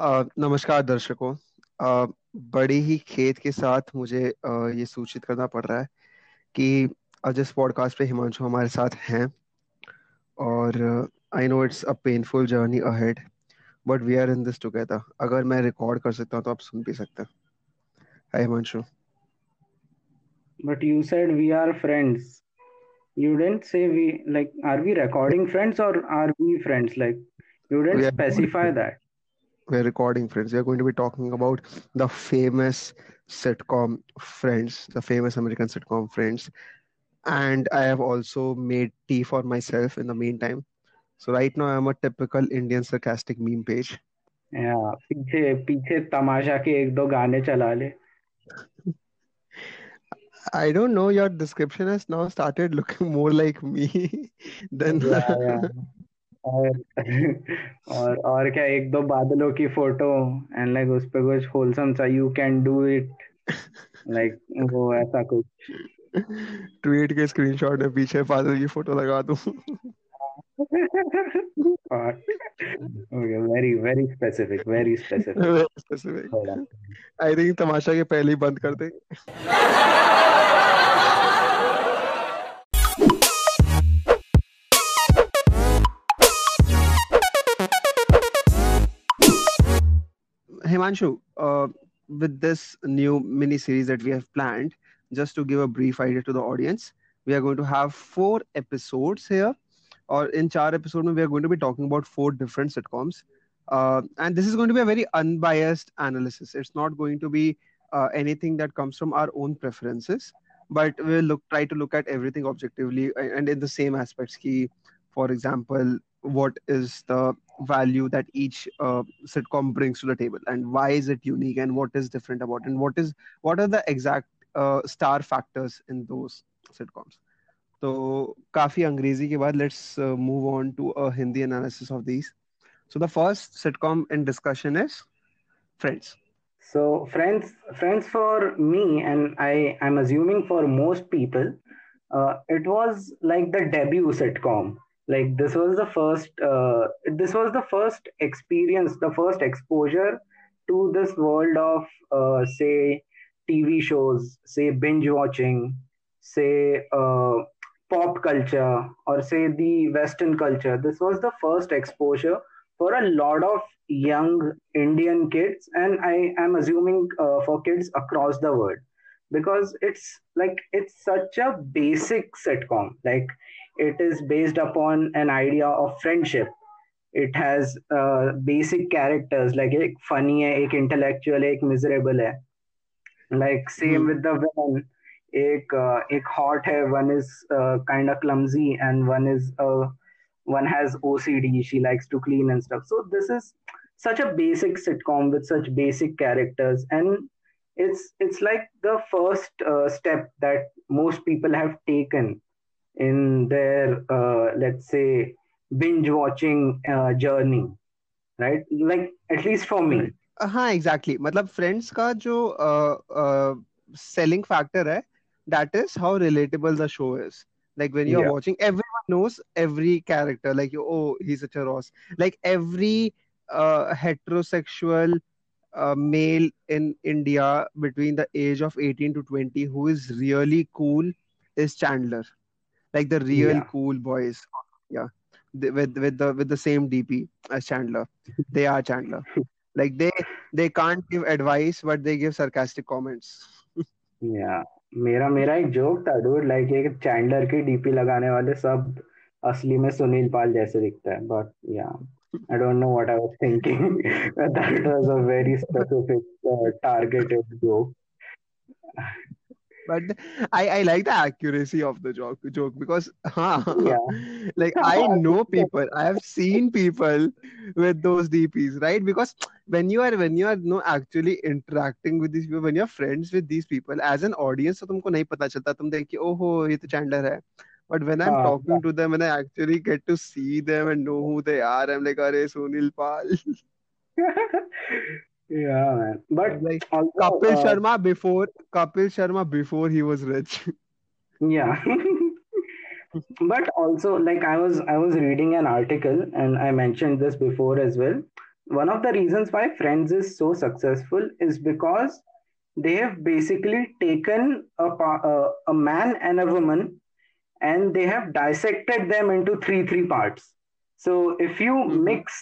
नमस्कार दर्शकों बड़ी ही खेद के साथ मुझे ये सूचित करना पड़ रहा है कि अ, जिस पॉडकास्ट पे हिमांशु हमारे साथ हैं और I know it's a painful journey ahead but we are in this together अगर मैं रिकॉर्ड कर सकता हूँ तो आप सुन भी सकते हैं hi Himanshu But you said we are friends. You didn't say we like are we recording friends or are we friends? Like you didn't specify that. we are recording friends we are going to be talking about the famous sitcom friends the famous american sitcom friends and i have also made tea for myself in the meantime so right now i'm a typical indian sarcastic meme page Yeah, पीछे पीछे तमाशा के एक दो गाने चला ले I don't know. Your description has now started looking more like me than. या या और और और क्या एक दो बादलों की फ़ोटो एंड लाइक उस पे कुछ होलसम सा you can do it like वो ऐसा कुछ। ट्वीट के स्क्रीनशॉट में पीछे बादल की फ़ोटो लगा दूँ। very specific very specific specific I think Tamasha के पहले ही बंद कर दे Himanshu, uh, with this new mini series that we have planned, just to give a brief idea to the audience, we are going to have four episodes here. Or in char episode, we are going to be talking about four different sitcoms. Uh, and this is going to be a very unbiased analysis. It's not going to be uh, anything that comes from our own preferences, but we'll look try to look at everything objectively and in the same aspects. Key, for example, what is the value that each uh, sitcom brings to the table and why is it unique and what is different about it and what is what are the exact uh, star factors in those sitcoms तो काफी अंग्रेजी के बाद let's uh, move on to a Hindi analysis of these so the first sitcom in discussion is Friends So friends, friends for me, and I, I'm assuming for most people, uh, it was like the debut sitcom. Like this was the first, uh, this was the first experience, the first exposure to this world of, uh, say, TV shows, say binge watching, say uh, pop culture, or say the Western culture. This was the first exposure for a lot of young Indian kids, and I am assuming uh, for kids across the world because it's like it's such a basic sitcom. Like it is based upon an idea of friendship. It has uh, basic characters like एक funny है, एक intellectual है, एक miserable है. Like same hmm. with the villain. एक uh, एक hot है, one is uh, kind of clumsy, and one is uh, one has OCD. She likes to clean and stuff. So this is such a basic sitcom with such basic characters, and it's it's like the first uh, step that most people have taken in their uh, let's say binge watching uh, journey, right? Like at least for me. Correct. हाँ exactly exactly. मतलब friends का जो selling factor है that is how relatable the show is like when you're Yeah. watching everyone knows every character like oh he's such a ross like every uh, heterosexual uh, male in india between the age of 18 to 20 who is really cool is chandler like the real Yeah. cool boys yeah the, with with the with the same dp as chandler they are chandler like they they can't give advice but they give sarcastic comments या मेरा मेरा एक joke था dude like एक Chandler की DP लगाने वाले सब असली में सुनील पाल जैसे दिखता है बट या I don't know what I was thinking. that was a very specific uh, targeted joke. But I, I like the accuracy of the joke joke because huh, Yeah. like I know people I have seen people with those DPs right because when you are when you are no actually interacting with these people when you're friends with these people as an audience तो तुमको नहीं पता चलता तुम देखिए ओहो ये तो चैंडलर है but when I'm Uh, talking yeah. to them and I actually get to see them and know who they are I'm like अरे सुनील पाल yeah, man. But like also, Kapil uh, Sharma before Kapil Sharma before he was rich yeah. but also, like I was I was reading an article, and I mentioned this before as well. one of the reasons why Friends is so successful is because they have basically taken a, a, a man and a woman and they have dissected them into three three parts so if you mm-hmm. mix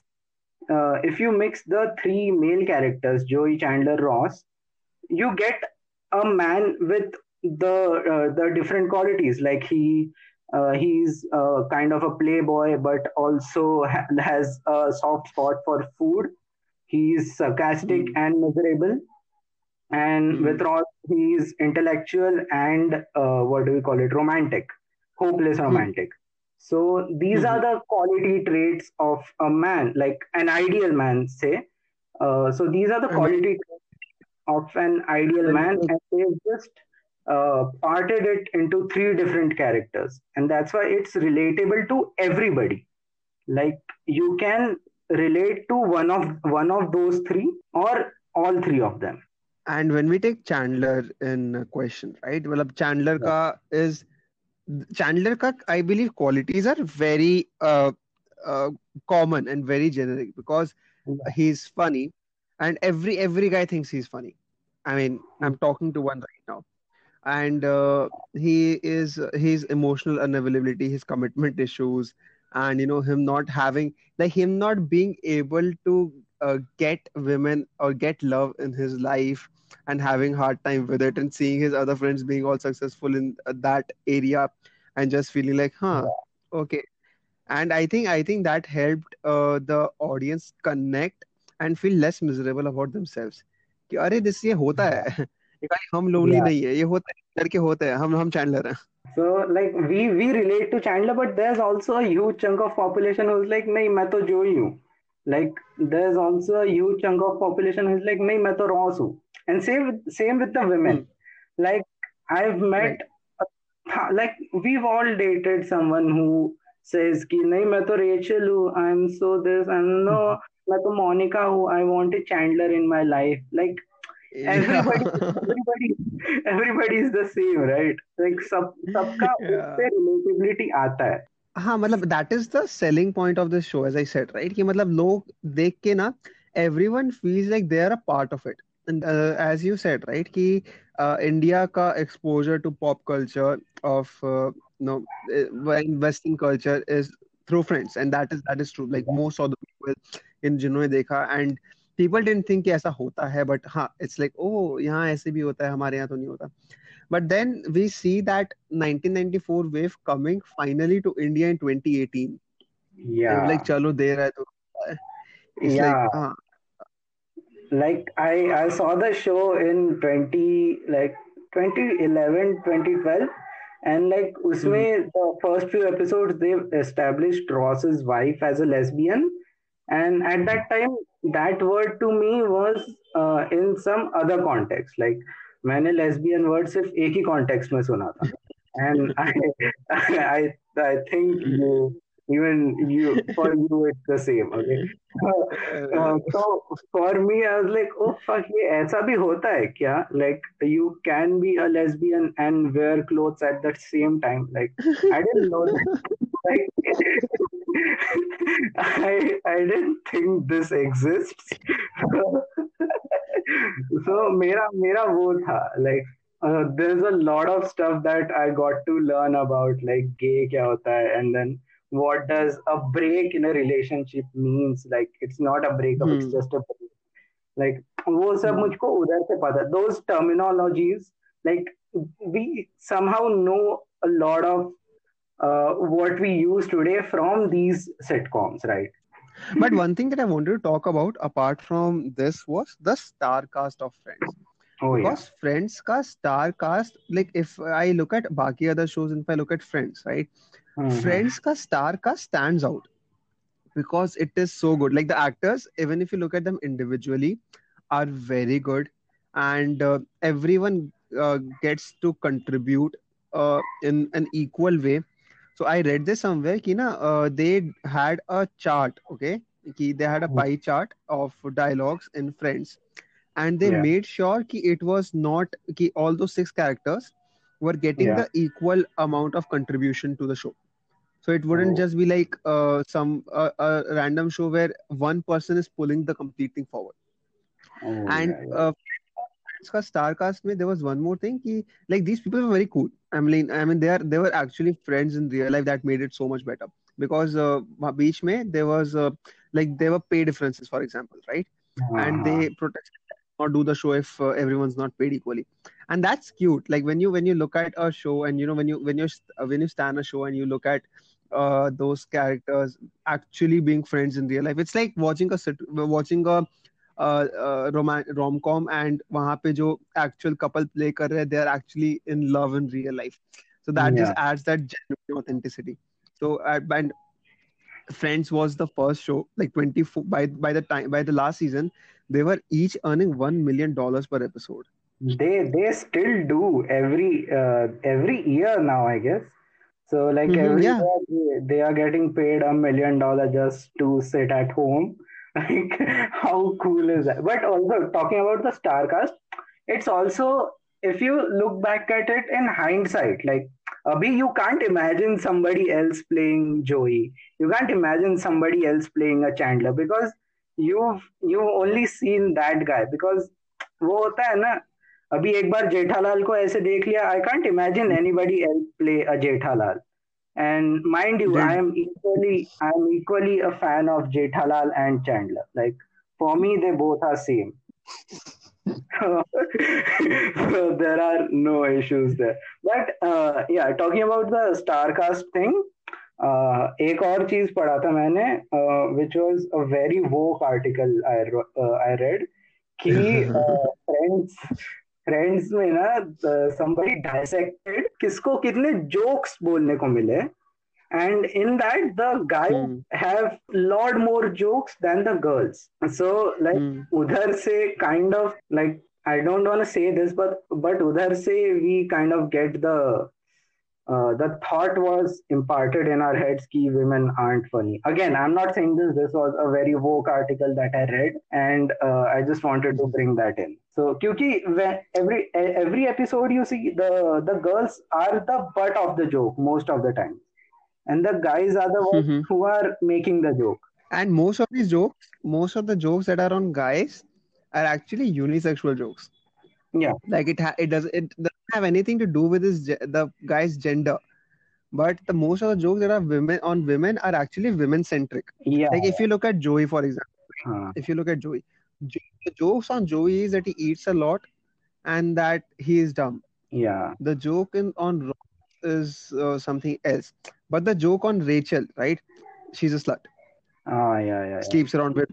uh, if you mix the three male characters joey chandler ross you get a man with the uh, the different qualities like he uh, he's uh, kind of a playboy but also ha- has a soft spot for food he's sarcastic mm. and miserable and mm. with Ross he's intellectual and uh, what do we call it romantic hopeless hmm. romantic mm. So these mm-hmm. are the quality traits of a man like an ideal man say. Uh, so these are the quality traits of an ideal man and they've just uh, parted it into three different characters. And that's why it's relatable to everybody. Like you can relate to one of one of those three or all three of them. And when we take chandler in question right? Well chandler yeah. ka is chandler ka i believe qualities are very uh, uh, common and very generic because he's funny and every every guy thinks he's funny. I mean i'm talking to one right now. And uh, he is his emotional unavailability his commitment issues and you know him not having like him not being able to uh, get women or get love in his life and having hard time with it and seeing his other friends being all successful in uh, that area and just feeling like huh okay and i think i think that helped uh, the audience connect and feel less miserable about themselves कि अरे this ये होता है हम lonely yeah. नहीं है ये होता है लड़के होते हैं हम हम चैंडलर हैं so like we we relate to Chandler but there's also a huge chunk of population who's like नहीं मैं तो जो ही हूँ like there's also a huge chunk of population who's like me main also and same with, same with the women. Hmm. Like i've met right. like we've all dated someone who says ki nahi main to rachel hu i'm so this and no mm. main to monica i want a chandler in my life. Like everybody everybody everybody is the same right? Like sab sabka yeah. relatability aata hai. हाँ मतलब that is the selling point of this show as I said right कि मतलब लोग देख के ना everyone feels like they are a part of it and as you said right कि uh, India का exposure to pop culture of no western culture is through Friends and that is that is true like most of the people in जिन्होंने देखा and people didn't think कि ऐसा होता है but हाँ it's like oh यहाँ ऐसे भी होता है, हमारे यहाँ तो नहीं होता. But then we see that 1994 wave coming finally to India in 2018. Yeah. like, chalo, there. It's yeah. Like, uh, like I, I saw the show in 20 like 2011 2012 and like usme mm-hmm. the first few episodes they established ross's wife as a lesbian and at that time that word to me was uh, in some other context like मैंने lesbian word सिर्फ़ एक ही context में सुना था and I I I think you even you for you it's the same okay uh, so for me I was like oh fuck ये ऐसा भी होता है क्या like you can be a lesbian and wear clothes at the same time like I didn't know that like I I didn't think this exists so मेरा मेरा वो था like uh, there's a lot of stuff that I got to learn about like gay क्या होता है and then what does a break in a relationship means like it's not a breakup hmm. it's just a break like वो सब hmm. मुझको उधर से पता those terminologies like we somehow know a lot of uh, what we use today from these sitcoms right but one thing that i wanted to talk about apart from this was the star cast of friends oh, because yeah. friends ka star cast like if i look at baki other shows and if i look at friends right mm-hmm. friends ka star cast stands out because it is so good like the actors even if you look at them individually are very good and uh, everyone uh, gets to contribute uh, in an equal way so i read this somewhere ki na, uh, they had a chart okay ki they had a hmm. pie chart of dialogues in friends and they yeah. made sure ki it was not ki all those six characters were getting yeah. the equal amount of contribution to the show so it wouldn't Oh, just be like uh, some uh, a random show where one person is pulling the complete thing forward oh and yeah, yeah. uh, का star cast में there was one more thing कि like these people were very cool I mean I mean they are they were actually friends in real life that made it so much better because uh, बीच में there was uh, like there were pay differences for example right and Uh-huh. they protest not do the show if uh, everyone's not paid equally and that's cute like when you when you look at a show and you know when you when you uh, when you stand a show and you look at uh, those characters actually being friends in real life it's like watching a sit- watching a rom com and वहां पे जो actual couple play कर रहे हैं they are actually in love in real life so that Yeah. just adds that genuine authenticity so uh, and friends was the first show like 24 by by the time by the last season they were each earning 1 million dollars per episode They they still do every uh, every year now, I guess. So like Mhm, every yeah year they, they are getting paid a million dollar just to sit at home. Like how cool is that? But also talking about the star cast, it's also if you look back at it in hindsight, like Abhi, you can't imagine somebody else playing Joey. You can't imagine somebody else playing a Chandler because you've you've only seen that guy because वो होता है ना अभी एक बार जेठालाल को ऐसे देख लिया I can't imagine anybody else play a Jethalal and mind you i did am equally i am equally a fan of jethalal and chandler like for me they both are same so there are no issues there but uh, yeah talking about the star cast thing uh, एक और चीज पढ़ा था मैंने uh, which was a very woke article I, ro- uh, I read कि Friends Friends में ना संबरी डायसेक्टेड किसको कितने जोक्स बोलने को मिले। And in that the guy have lot more jokes than the girls so like उधर से kind of like I don't want to say this but but उधर से we kind of get the uh, the thought was imparted in our heads key women aren't funny. Again i'm not saying this this was a very woke article that i read and uh, i just wanted to bring that in. So kyuki when every every episode you see the the girls are the butt of the joke most of the time. And the guys are the ones Mhm. who are making the joke. And most of these jokes most of the jokes that are on guys are actually unisexual jokes yeah. Like it ha- it does it doesn't have anything to do with his ge- the guy's gender. But the most of the jokes that are women on women are actually women centric yeah. Like if you look at joey for example uh, if you look at joey jo- the jokes on joey is that he eats a lot and that he is dumb. Yeah. The joke in on Ross is uh, something else. But the joke on rachel right? She's a slut. Ah yeah yeah, yeah. sleeps around with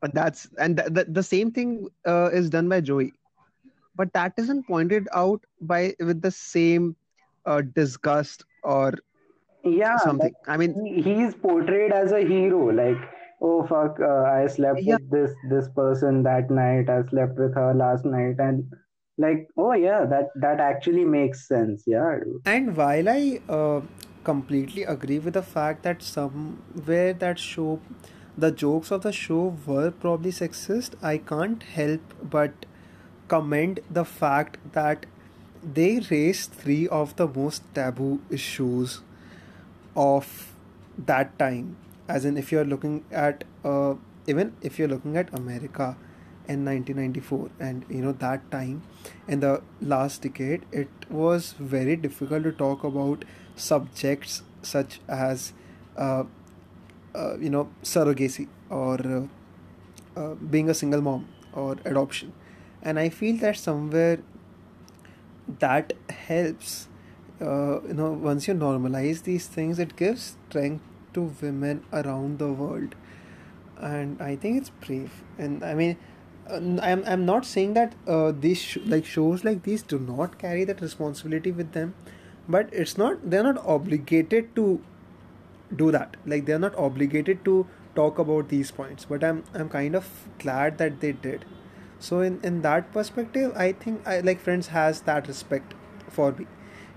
but that's and th- th- the same thing uh, is done by joey but that isn't pointed out by with the same uh, disgust or yeah something like i mean he's portrayed as a hero like oh fuck uh, i slept yeah with this this person that night i slept with her last night and like oh yeah that that actually makes sense yeah. And while I uh, completely agree with the fact that somewhere that show, the jokes of the show were probably sexist, I can't help but commend the fact that they raised three of the most taboo issues of that time. As in, if you're looking at, uh, even if you're looking at America in 1994 and you know that time in the last decade it was very difficult to talk about subjects such as uh, uh, you know surrogacy or uh, uh, being a single mom or adoption and i feel that somewhere that helps uh, you know once you normalize these things it gives strength to women around the world. And i think it's brave. And i mean uh, I'm, I'm not saying that uh, these sh- like shows like these do not carry that responsibility with them. But it's not they're not obligated to do that. Like they're not obligated to talk about these points. But i'm i'm kind of glad that they did so in in that perspective i think i like friends has that respect for me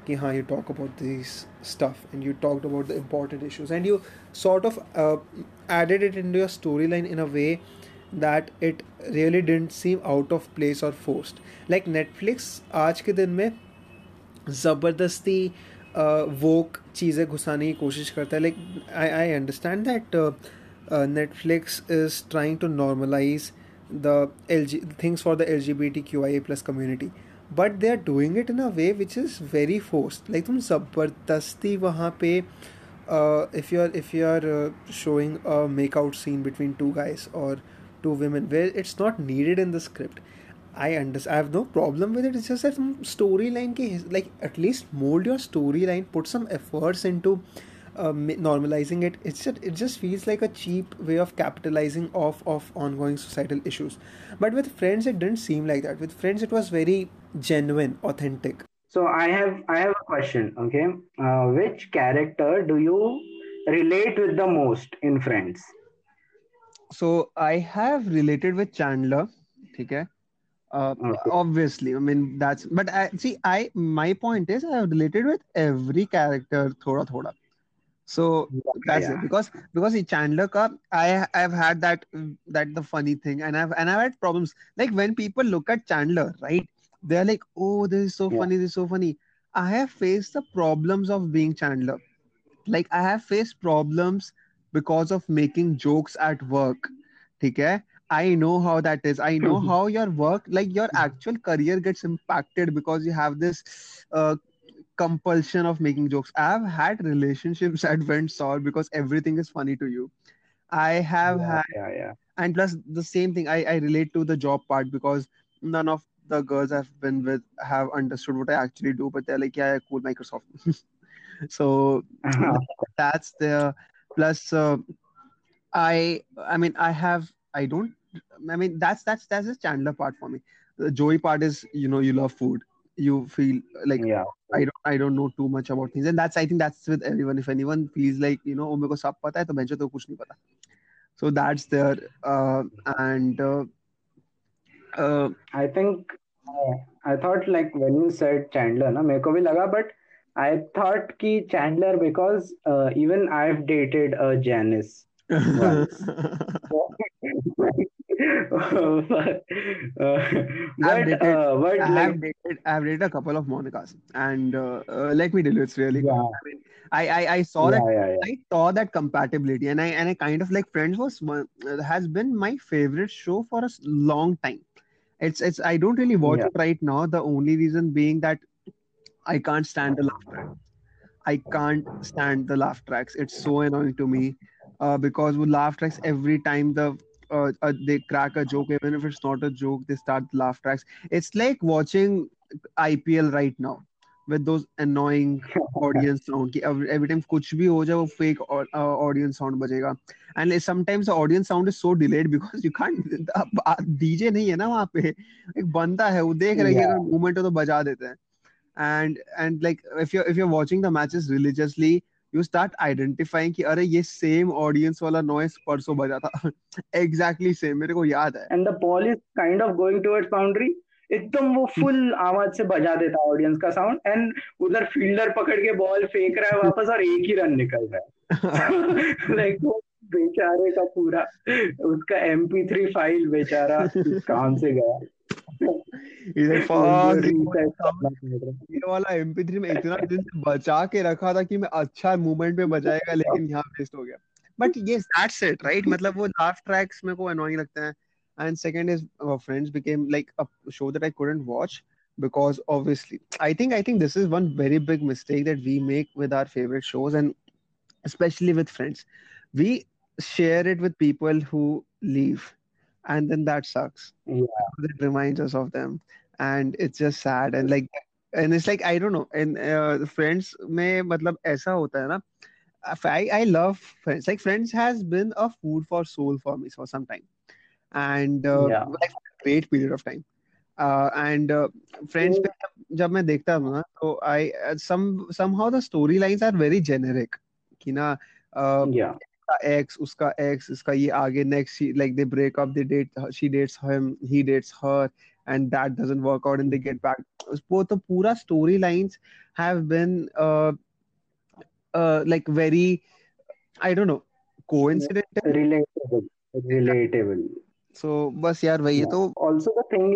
कि हाँ you talk about these stuff and you talked about the important issues and you sort of uh, added it into your storyline in a way that it really didn't seem out of place or forced like Netflix आज के दिन में ज़बरदस्ती वोक चीज़ें घुसाने की कोशिश करता है like I I understand that Netflix is trying to normalise the LG things for the LGBTQIA plus community. But they are doing it in a way which is very force like तुम ज़बरदस्ती वहाँ पे if you are if you are showing a makeout scene between two guys और two women where it's not needed in the script I under I have no problem with it it's just story line की like at least mould your story line put some efforts into uh, normalizing it. It's just it just feels like a cheap way of capitalizing off of ongoing societal issues. But with friends, it didn't seem like that. With friends, it was very genuine, authentic. So I have I have a question. Okay, uh, which character do you relate with the most in Friends? So I have related with Chandler. Okay. Uh, okay. obviously i mean that's but i see i my point is i have related with every character thoda thoda so that's yeah. it. because because in chandler Cup, i i've had that that the funny thing. And i've and i've had problems. Like when people look at chandler right they're like oh this is so yeah. funny this is so funny. I have faced the problems of being chandler. Like i have faced problems because of making jokes at work. Okay I know how that is. I know how your work, like your actual career, gets impacted because you have this uh, compulsion of making jokes. I've had relationships that went sour because everything is funny to you. I have yeah, had, yeah, yeah. and plus the same thing. I I relate to the job part because none of the girls I've been with have understood what I actually do, but they're like, yeah, cool, Microsoft. so that's the plus. Uh, I I mean I have I don't I mean, that's that's that's the Chandler part for me. The Joey part is, you know, you love food. You feel like yeah. I don't I don't know too much about things, and that's I think that's with everyone. If anyone feels like you know, oh मेरे को सब पता है तो बेंचो तो कुछ नहीं पता. So that's there, uh, and uh, uh, I think uh, I thought like when you said Chandler, na मेरे को भी लगा, but I thought कि Chandler because uh, even I've dated a Janice once. But, I've dated, uh, but I have like, dated, I've dated a couple of Monicas, and uh, uh, let me tell you, it's really yeah. I, mean, I, I I saw yeah, that yeah, I saw that compatibility, and I and I kind of like Friends was has been my favorite show for a long time. It's it's I don't really watch it right now. The only reason being that I can't stand the laugh track. I can't stand the laugh tracks. It's so annoying to me uh, because with laugh tracks every time the uh, uh, they crack a joke, even if it's not a joke, they start laugh tracks. It's like watching IPL right now with those annoying audience sound. Every, time कुछ भी हो जाए वो fake uh, audience sound बजेगा. And sometimes the audience sound is so delayed because you can't DJ नहीं है ना वहाँ पे एक बंदा है वो देख रहे हैं मूवमेंट तो बजा देते हैं. And and like if you're if you're watching the matches religiously you start identifying कि अरे ये सेम ऑडियंस वाला नॉइस परसों बजा था एग्जैक्टली सेम मेरे को याद है। And the ball is kind of going towards boundary एकदम वो फुल आवाज़ से बजा देता ऑडियंस का साउंड एंड उधर फील्डर पकड़ के बॉल फेंक रहा है वापस और एक ही रन निकल रहा है। लाइक वो बेचारे का पूरा उसका एमपी थ्री फ़ाइल बेचारा काम से गया? ये वाला MP3 में इतना दिन से बचा के रखा था कि मैं अच्छा मूवमेंट में बजाएगा लेकिन यहाँ वेस्ट हो गया बट ये दैट्स इट राइट मतलब वो लास्ट ट्रैक्स मेरे को अनोइंग लगते हैं and second is our friends became like a show that I couldn't watch because obviously I think I think this is one very big mistake that we make with our favorite shows and especially with friends we share it with people who leave and then that sucks. Yeah. It reminds us of them, and it's just sad and like and it's like I don't know. And uh, friends में मतलब ऐसा होता है ना. I I love friends. Like friends has been a food for soul for me for some time, and uh, yeah. like great period of time. Uh, and uh, friends yeah. जब मैं देखता हूँ ना तो I some somehow the storylines are very generic कि ना uh, yeah ex uska ex uska ye aage next she, like they break up they date she dates him he dates her and that doesn't work out and they get back. both the pura storylines have been uh, uh like very i don't know coincidental. Relatable relatable. So bas yaar wahi yeah. to also the thing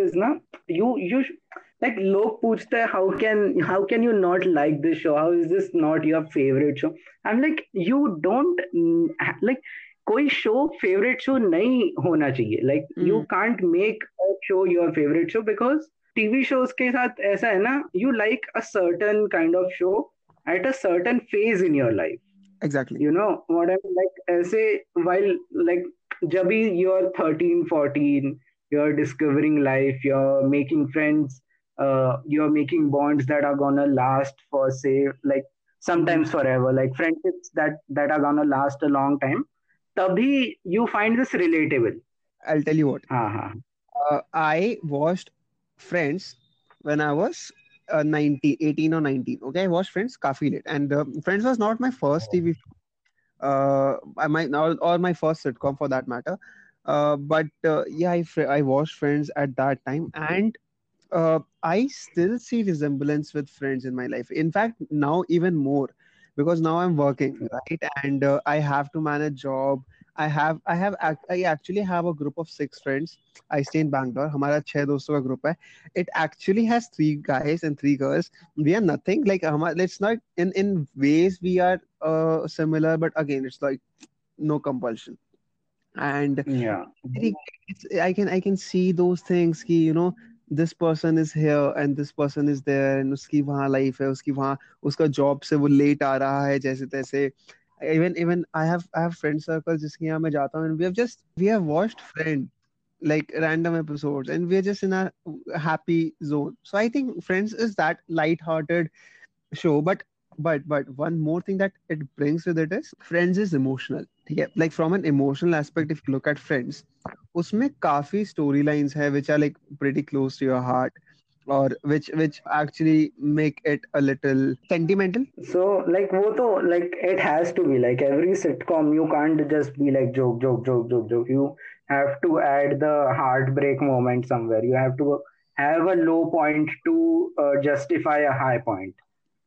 is na you you like लोग पूछते हैं how can how can you not like this show how is this not your favorite show I'm like you don't mm, like कोई show favourite show नहीं होना चाहिए like you can't make a show your favourite show because TV shows के साथ ऐसा है ना you like a certain kind of show at a certain phase in your life exactly you know what I like ऐसे while like जब भी you are thirteen fourteen you are discovering life you are making friends uh, you're making bonds that are gonna last for say like sometimes forever like friendships that that are gonna last a long time. tabhi you find this relatable. I'll tell you what. uh-huh. uh, i watched friends when i was uh, 19 18 or 19 okay? I watched friends kafi late. And uh, friends was not my first tv show. Uh i might now or my first sitcom for that matter. Uh, but uh, yeah I, I watched friends at that time. And uh, I still see resemblance with friends in my life. In fact, now even more because now I'm working, right? And uh, I have to manage job. I have I have I actually have a group of six friends. I stay in Bangalore. हमारा छह दोस्तों का group है. It actually has three guys and three girls. We are nothing like हमारा. Let's not in in ways we are uh, similar, but again it's like no compulsion. And yeah, I can I can see those things. Ki, you know this person is here and this person is there and उसकी वहाँ life है उसकी वहाँ उसका job से वो late आ रहा है जैसे तैसे even even I have I have friend circle जिसके यहाँ मैं जाता हूँ we have just we have watched friend like random episodes and we're just in a happy zone so i think friends is that light-hearted show but but but one more thing that it brings with it is friends is emotional yeah like from an emotional aspect if you look at friends उसमें काफी story lines है which are like pretty close to your heart or which which actually make it a little sentimental so like wo to like it has to be like every sitcom you can't just be like joke joke joke joke joke you have to add the heartbreak moment somewhere you have to have a low point to uh, justify a high point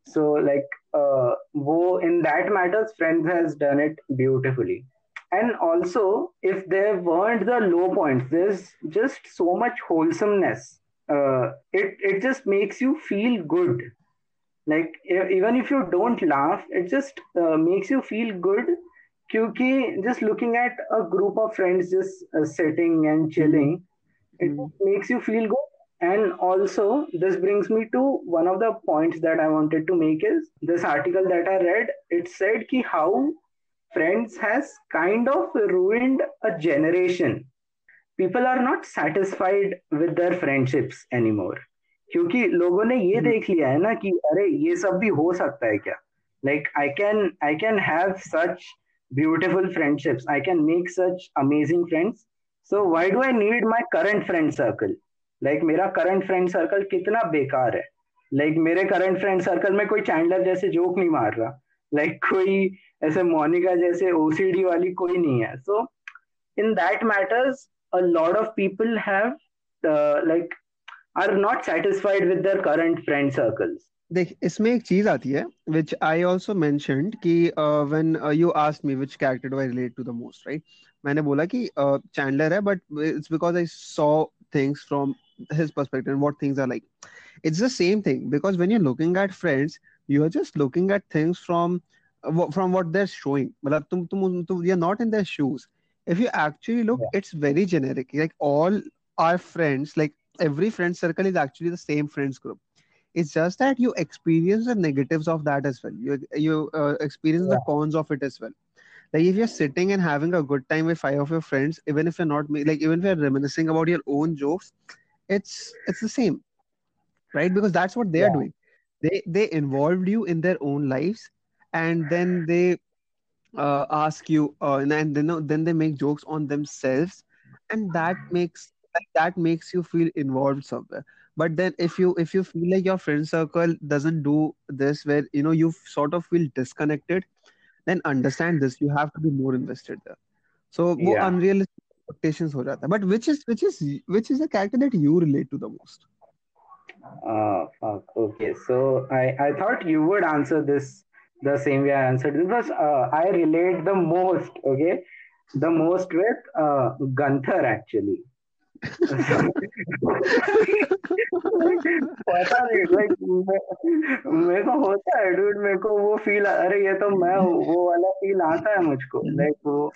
so like uh, wo in that matters, Friends has done it beautifully. And also, if there weren't the low points, there's just so much wholesomeness. Uh, it it just makes you feel good. Like even if you don't laugh, it just uh, makes you feel good. Because just looking at a group of friends just uh, sitting and chilling, it hmm. makes you feel good and also this brings me to one of the points that i wanted to make is this article that i read it said ki how friends has kind of ruined a generation people are not satisfied with their friendships anymore क्योंकि लोगों ने ये देख लिया है ना कि अरे ये सब भी हो सकता है क्या like I can I can have such beautiful friendships I can make such amazing friends so why do I need my current friend circle Like मेरा करंट फ्रेंड सर्कल कितना बेकार है। लाइक like, मेरे करंट फ्रेंड सर्कल में कोई Chandler जैसे joke नहीं मार रहा। लाइक like, कोई ऐसे मोनिका जैसे ओसीडी वाली कोई नहीं है। So in that matters a lot of people have like are not satisfied with their current friend circles देख इसमें एक चीज़ आती है विच आई ऑल्सो मैंशनड कि when you asked me which character do I relate to the most right मैंने बोला कि चैंडलर uh, है but it's because I saw things from his perspective and what things are like. It's the same thing because when you're looking at friends you are just looking at things from uh, from what they're showing. You're not in their shoes. If you actually look yeah. it's very generic. Like all our friends like every friend circle is actually the same friends group. It's just that you experience the negatives of that as well. You you uh, experience yeah. the cons of it as well like if you're sitting and having a good time with five of your friends even if you're not like even if you're reminiscing about your own jokes it's it's the same right? Because that's what they yeah. are doing. They they involved you in their own lives and then they uh, ask you uh, and then then, then they make jokes on themselves and that makes that makes you feel involved somewhere. But then if you if you feel like your friend circle doesn't do this where you know you sort of feel disconnected then understand this you have to be more invested there so yeah. unrealistic expectations हो जाता है but which is which is which is the character that you relate to the most uh fuck okay so i i thought you would answer this the same way i answered this because uh, i relate the most okay the most with uh, Gunther actually पता नहीं like मेरे को होता है dude मेरे को वो feel अरे ये तो मैं वो वाला फील आता है मुझको लाइक वो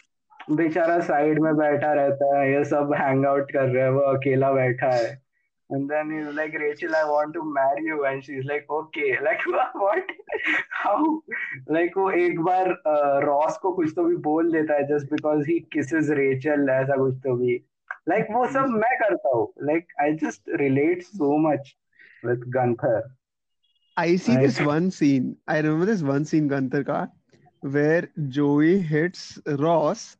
बेचारा साइड में बैठा रहता है ये सब हैंग आउट कर रहे हैं वो अकेला बैठा है And then he's like, Rachel, I want to marry you. And she's like, okay. Like, what? How? Like, वो एक बार रॉस को कुछ तो भी बोल देता है just because he kisses Rachel ऐसा कुछ तो भी. Like, वो सब मैं करता हूँ. Like, I just relate so much with Gunther. I see I, this one scene. I remember this one scene, Gunther ka, where Joey hits Ross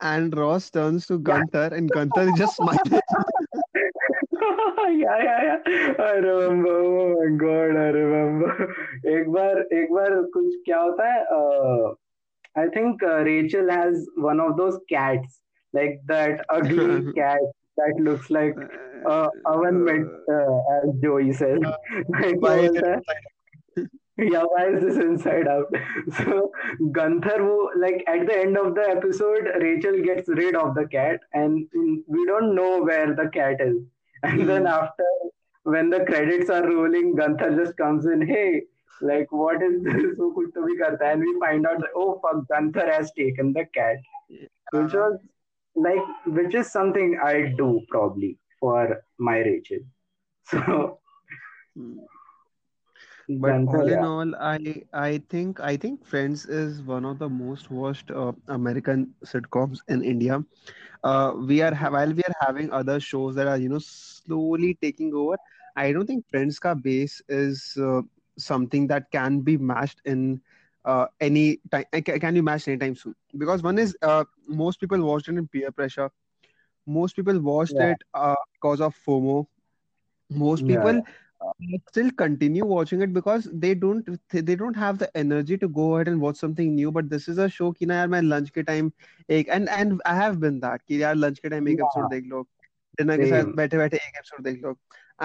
and Ross turns to Gunther yeah. and Gunther is just smiling. yeah, yeah, yeah. I remember. Oh my god, I remember. एक बार एक बार कुछ क्या होता है uh, I think uh, Rachel has one of those cats, like that ugly cat that looks like uh, oven mitt, uh, as Joey says. like, why is yeah, why is this inside out? So Gunther, who like at the end of the episode, Rachel gets rid of the cat, and we don't know where the cat is. And then hmm. after, when the credits are rolling, Gunther just comes in, hey, like what is this? So kuch to karta And we find out, that, oh fuck, Gunther has taken the cat, which was like, which is something I do probably for my Rachel. So. Hmm but all in all i i think i think friends is one of the most watched uh, american sitcoms in india uh, we are ha- while we are having other shows that are you know slowly taking over i don't think friends ka base is uh, something that can be matched in uh, any time can be any anytime soon? Because one is uh, most people watched it in peer pressure. Most people watched yeah. it uh, because of fomo. Most people yeah. Uh, still continue watching it because they don't they don't have the energy to go ahead and watch something new. But this is a show ki na yaar main lunch ke time ek and and i have been that ki yaar lunch ke time ek yeah. episode dekh lo dinner ke saath baithe baithe ek episode dekh lo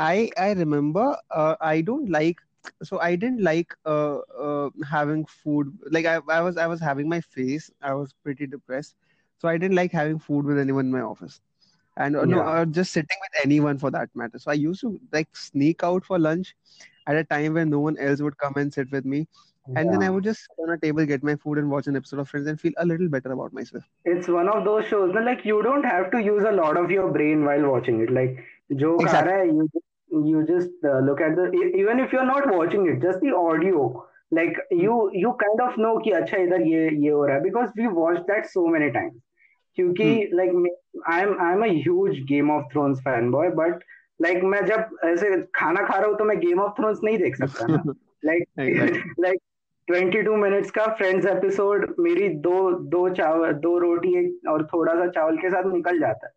i i remember uh, i don't like so I didn't like uh, uh, having food like I, I was I was having my face I was pretty depressed so I didn't like having food with anyone in my office and uh, yeah. no, uh, just sitting with anyone for that matter. So I used to like sneak out for lunch at a time when no one else would come and sit with me. And yeah. then I would just sit on a table, get my food, and watch an episode of Friends, and feel a little better about myself. It's one of those shows that like you don't have to use a lot of your brain while watching it. Like Joe exactly. you you just uh, look at the even if you're not watching it, just the audio. Like you you kind of know कि अच्छा इधर ये ये हो रहा है because we watched that so many times. क्योंकि like I am I am huge Game of Thrones fan boy मैं जब ऐसे खाना खा रहा हूँ तो मैं गेम ऑफ़ थ्रोन्स नहीं देख सकता ना like like twenty two minutes का फ्रेंड्स एपिसोड मेरी दो दो चावल दो रोटी और थोड़ा सा चावल के साथ निकल जाता है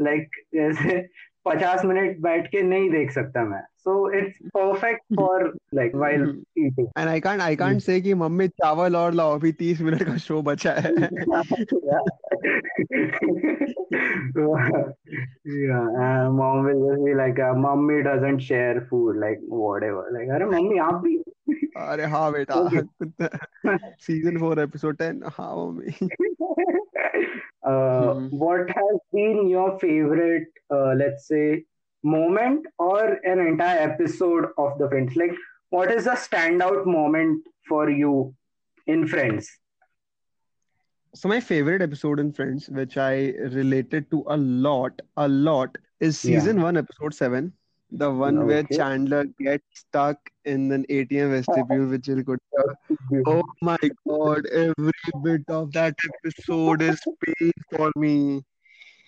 लाइक जैसे पचास मिनट बैठ के नहीं देख सकता मैं। So it's perfect for like while eating and I can't I can't say कि मम्मी चावल और लाओ अभी 30 मिनट का शो बचा है। Yeah. Mom will just be like uh, mommy doesn't share food like whatever. Like अरे मम्मी आप भी अरे हाँ बेटा। सीज़न 4 एपिसोड 10 हाँ mummy. Uh, mm-hmm. what has been your favorite uh, let's say moment or an entire episode of the friends like what is a standout moment for you in friends so my favorite episode in friends which i related to a lot a lot is season yeah. 1 episode 7 the one okay. where Chandler gets stuck in an ATM vestibule with Jill Goodacre. Oh my god, every bit of that episode is pain for me.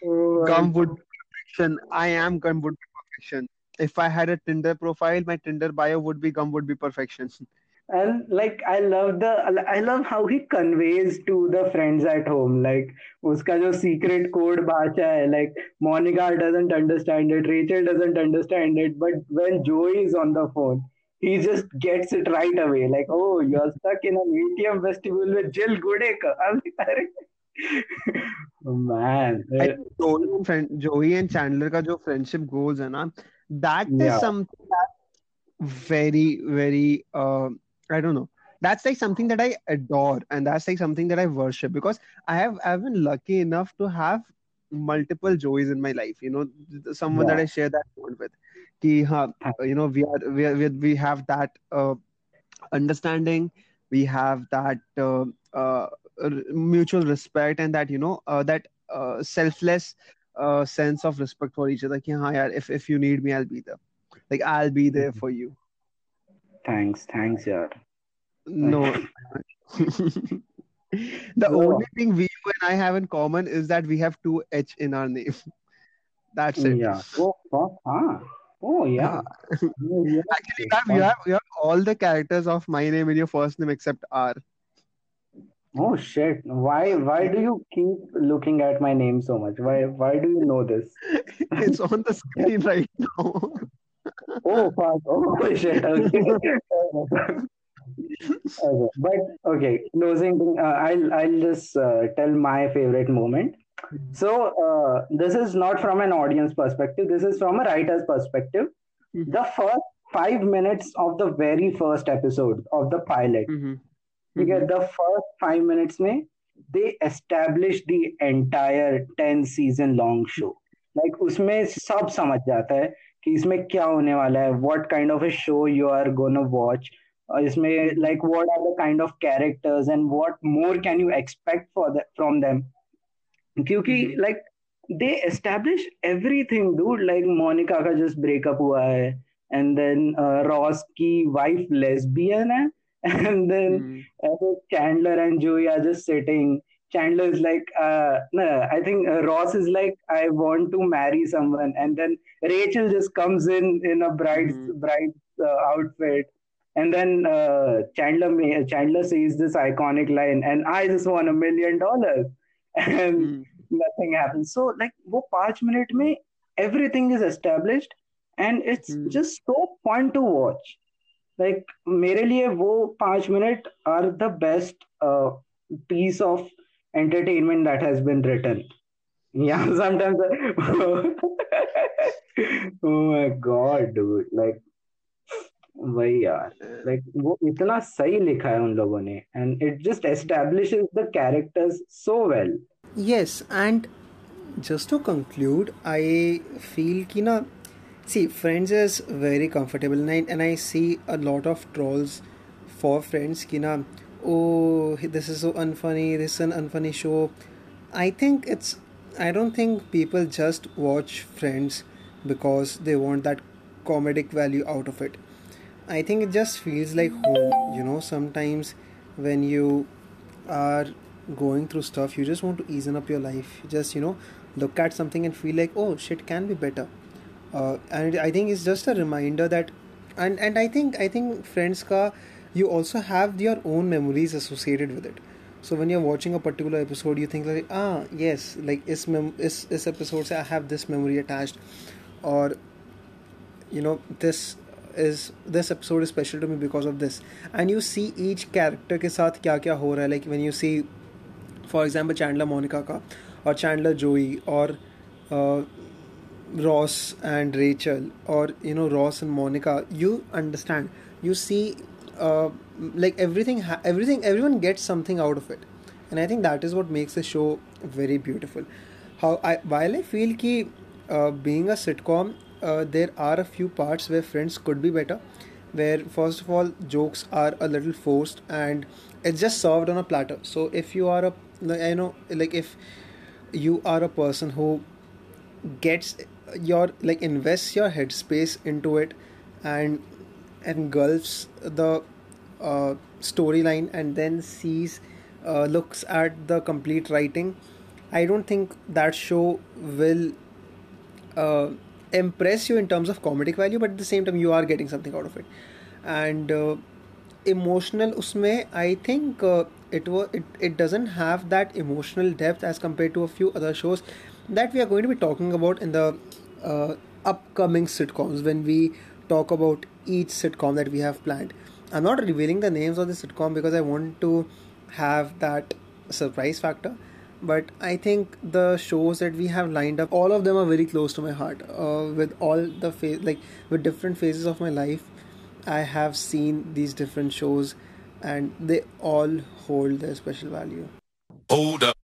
Oh Gum would be perfection. I am Gum would be perfection. If I had a Tinder profile, my Tinder bio would be Gum would be perfection. and like i love the i love how he conveys to the friends at home like uska jo secret code bhacha hai like monica doesn't understand it rachel doesn't understand it but when joey is on the phone he just gets it right away like oh you're stuck in an atm vestibule with jill goodacre. I'm like oh man joey, joey and chandler ka jo friendship goals hai na that is yeah. something that very very uh, I don't know. That's like something that I adore, and that's like something that I worship because I have I've been lucky enough to have multiple Joeys in my life. You know, someone yeah. that I share that bond with. Ki, ha, you know, we are we are, we have that uh, understanding. We have that uh, uh, mutual respect, and that you know uh, that uh, selfless uh, sense of respect for each other. Ki, ha, yaar, if if you need me, I'll be there. Like I'll be there mm-hmm. for you. Thanks, thanks, yeah. No. the Yeah. only thing we you and I have in common is that we have two H in our name. That's it. Yeah. Oh, fuck, huh? Oh, yeah. Yeah, oh, yeah. Actually, you have, you have you have all the characters of my name in your first name except R. Oh shit. Why why do you keep looking at my name so much? Why why do you know this? It's on the screen right now Oh fuck. Oh shit. Okay. Okay. But okay, closing thing, uh, I'll I'll just uh, tell my favorite moment. So uh, this is not from an audience perspective. This is from a writer's perspective. Mhm. The first five minutes of the very first episode of the pilot. Mhm. ठीक है the first five minutes में they establish the entire 10 season long show like उसमें सब समझ जाता है कि इसमें क्या होने वाला है what kind of a show you are gonna watch इसमें like what are the kind of characters and what more can you expect for from them क्योंकि like they establish everything do like Monica का just breakup हुआ है and then Ross की wife less है N and mm-hmm. And जो and Joey Chandler is like, uh, no, I think uh, Ross is like, I want to marry someone, and then Rachel just comes in in a bride's Mhm. bride's uh, outfit, and then uh, Chandler may, Chandler says this iconic line, and I just want a million dollars, and Mhm. nothing happens. So like, वो पांच minute में everything is established, and it's Hmm. just so fun to watch. Like मेरे लिए वो पांच minute are the best piece of entertainment that has been written yeah sometimes oh my god dude like वही यार like वो इतना सही लिखा है उन लोगों ने and it just establishes the characters so well Yes, and just to conclude, I feel कि ना see Friends is very comfortable and I, and I see a lot of trolls for Friends कि ना oh this is so unfunny. This is an unfunny show. I think it's I don't think people just watch Friends because they want that comedic value out of it. I think it just feels like home you know. Sometimes when you are going through stuff you just want to ease up your life. Just you know look at something and feel like oh shit can be better. Uh, and i think it's just a reminder that and and i think i think friends ka you also have your own memories associated with it. So when you're watching a particular episode you think like ah yes like this mem- is this episode i have this memory attached or you know this is this episode is special to me because of this. And you see each character ke saath kya kya ho raha hai. Like when you see for example chandler monica ka or chandler joey or uh, ross and rachel or you know ross and monica you understand. You see uh, like everything ha- everything everyone gets something out of it. And I think that is what makes the show very beautiful. How I while I feel कि uh, being a sitcom uh, there are a few parts where friends could be better where first of all jokes are a little forced and it's just served on a platter. So if you are a i know like if you are a person who gets your like invests your headspace into it and engulfs the uh, storyline and then sees uh, looks at the complete writing. I don't think that show will uh, impress you in terms of comedic value but at the same time you are getting something out of it. And uh, emotional usme i think uh, it was it, it doesn't have that emotional depth as compared to a few other shows that we are going to be talking about in the uh, upcoming sitcoms. When we talk about each sitcom that we have planned i'm not revealing the names of the sitcom because i want to have that surprise factor but I think the shows that we have lined up, all of them are very close to my heart. Uh, with all the fa- like with different phases of my life, I have seen these different shows, and they all hold their special value. Hold up.